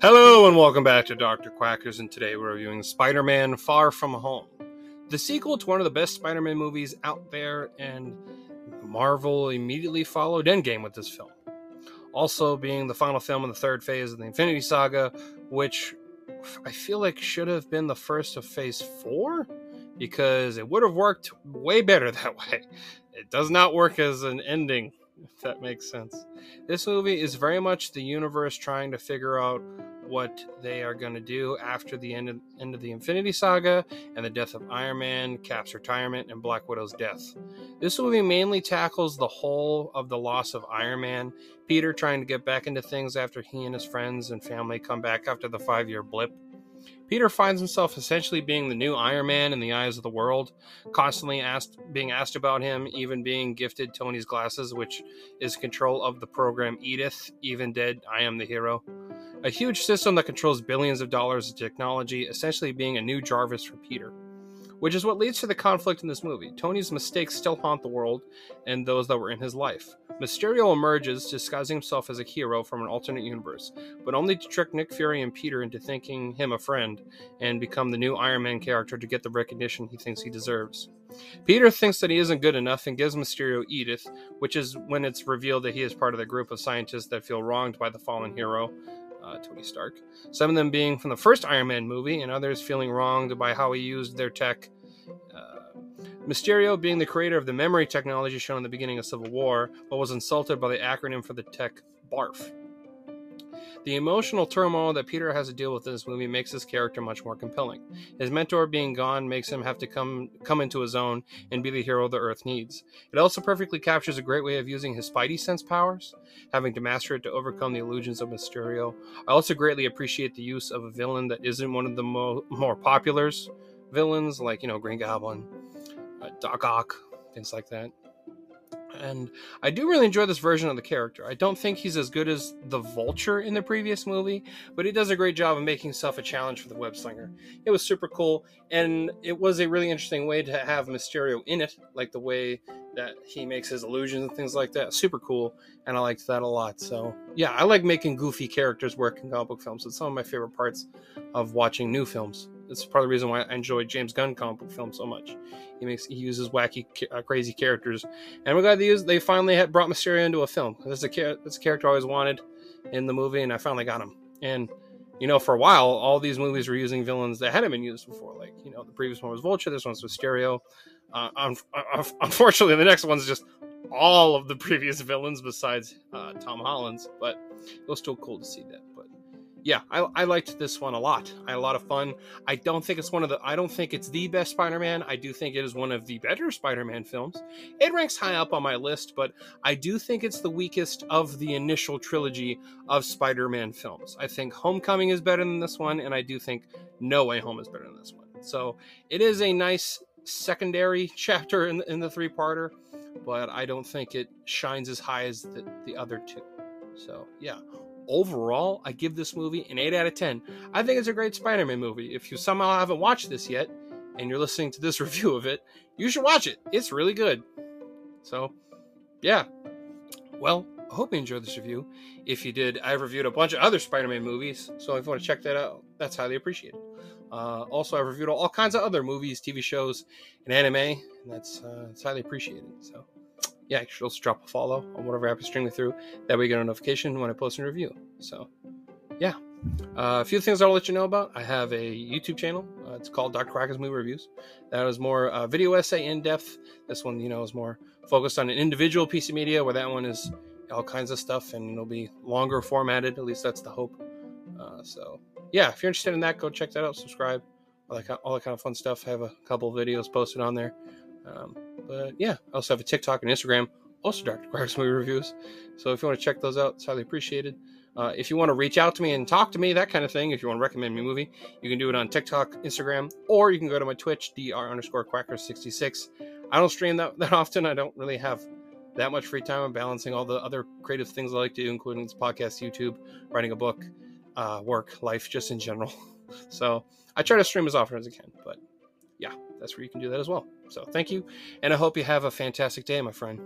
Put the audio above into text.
Hello and welcome back to Dr. Quackers, and today we're reviewing Spider Man Far From Home, the sequel to one of the best Spider Man movies out there, and Marvel immediately followed Endgame with this film. Also, being the final film in the third phase of the Infinity Saga, which I feel like should have been the first of phase four because it would have worked way better that way. It does not work as an ending if that makes sense. This movie is very much the universe trying to figure out what they are going to do after the end of, end of the Infinity Saga and the death of Iron Man, Cap's retirement, and Black Widow's death. This movie mainly tackles the whole of the loss of Iron Man, Peter trying to get back into things after he and his friends and family come back after the five year blip Peter finds himself essentially being the new Iron Man in the eyes of the world, constantly asked, being asked about him, even being gifted Tony's glasses, which is control of the program Edith, even dead, I am the hero. A huge system that controls billions of dollars of technology, essentially being a new Jarvis for Peter which is what leads to the conflict in this movie. Tony's mistakes still haunt the world and those that were in his life. Mysterio emerges, disguising himself as a hero from an alternate universe, but only to trick Nick Fury and Peter into thinking him a friend and become the new Iron Man character to get the recognition he thinks he deserves. Peter thinks that he isn't good enough and gives Mysterio Edith, which is when it's revealed that he is part of the group of scientists that feel wronged by the fallen hero, uh, Tony Stark. Some of them being from the first Iron Man movie, and others feeling wronged by how he used their tech. Uh, Mysterio being the creator of the memory technology shown in the beginning of Civil War, but was insulted by the acronym for the tech BARF. The emotional turmoil that Peter has to deal with in this movie makes his character much more compelling. His mentor being gone makes him have to come come into his own and be the hero the Earth needs. It also perfectly captures a great way of using his Spidey sense powers, having to master it to overcome the illusions of Mysterio. I also greatly appreciate the use of a villain that isn't one of the mo- more populars villains, like you know Green Goblin, uh, Doc Ock, things like that and I do really enjoy this version of the character. I don't think he's as good as the Vulture in the previous movie, but he does a great job of making himself a challenge for the web slinger. It was super cool, and it was a really interesting way to have Mysterio in it, like the way that he makes his illusions and things like that. Super cool, and I liked that a lot. So yeah, I like making goofy characters work in comic book films. It's some of my favorite parts of watching new films. It's part of the reason why I enjoy James Gunn comic book films so much. He makes he uses wacky, uh, crazy characters, and we're glad they use, they finally had brought Mysterio into a film. That's a that's a character I always wanted in the movie, and I finally got him. And you know, for a while, all these movies were using villains that hadn't been used before. Like you know, the previous one was Vulture, this one's Mysterio. Uh, un- uh, unfortunately, the next one's just all of the previous villains besides uh, Tom Holland's, but it was still cool to see that yeah, I, I liked this one a lot. I had a lot of fun. I don't think it's one of the. I don't think it's the best Spider-Man. I do think it is one of the better Spider-Man films. It ranks high up on my list, but I do think it's the weakest of the initial trilogy of Spider-Man films. I think Homecoming is better than this one, and I do think No Way Home is better than this one. So it is a nice secondary chapter in, in the three-parter, but I don't think it shines as high as the, the other two. So yeah, overall, I give this movie an 8 out of 10. I think it's a great Spider Man movie. If you somehow haven't watched this yet and you're listening to this review of it, you should watch it. It's really good. So, yeah. Well, I hope you enjoyed this review. If you did, I've reviewed a bunch of other Spider Man movies, so if you want to check that out, that's highly appreciated. Uh, also, I've reviewed all kinds of other movies, TV shows, and anime, and that's, uh, that's highly appreciated. So, yeah, also drop a follow on whatever app you're streaming through. That way you get a notification when I post a review. So, yeah. Uh, a few things I'll let you know about. I have a YouTube channel. Uh, it's called Dr. Quacker's Movie Reviews. That is more uh, video essay in depth. This one, you know, is more focused on an individual piece of media, where that one is all kinds of stuff and it'll be longer formatted. At least that's the hope. Uh, so, yeah, if you're interested in that, go check that out. Subscribe. All that, all that kind of fun stuff. I have a couple videos posted on there. Um, but yeah, I also have a TikTok and Instagram, also Dr. Quacker's Movie Reviews. So if you want to check those out, it's highly appreciated. Uh, if you want to reach out to me and talk to me, that kind of thing, if you want to recommend me a movie, you can do it on TikTok, Instagram, or you can go to my Twitch, dr underscore quacker66. I don't stream that, that often. I don't really have that much free time. I'm balancing all the other creative things I like to do, including this podcast, YouTube, writing a book, uh, work, life, just in general. so I try to stream as often as I can, but yeah, that's where you can do that as well. So thank you, and I hope you have a fantastic day, my friend.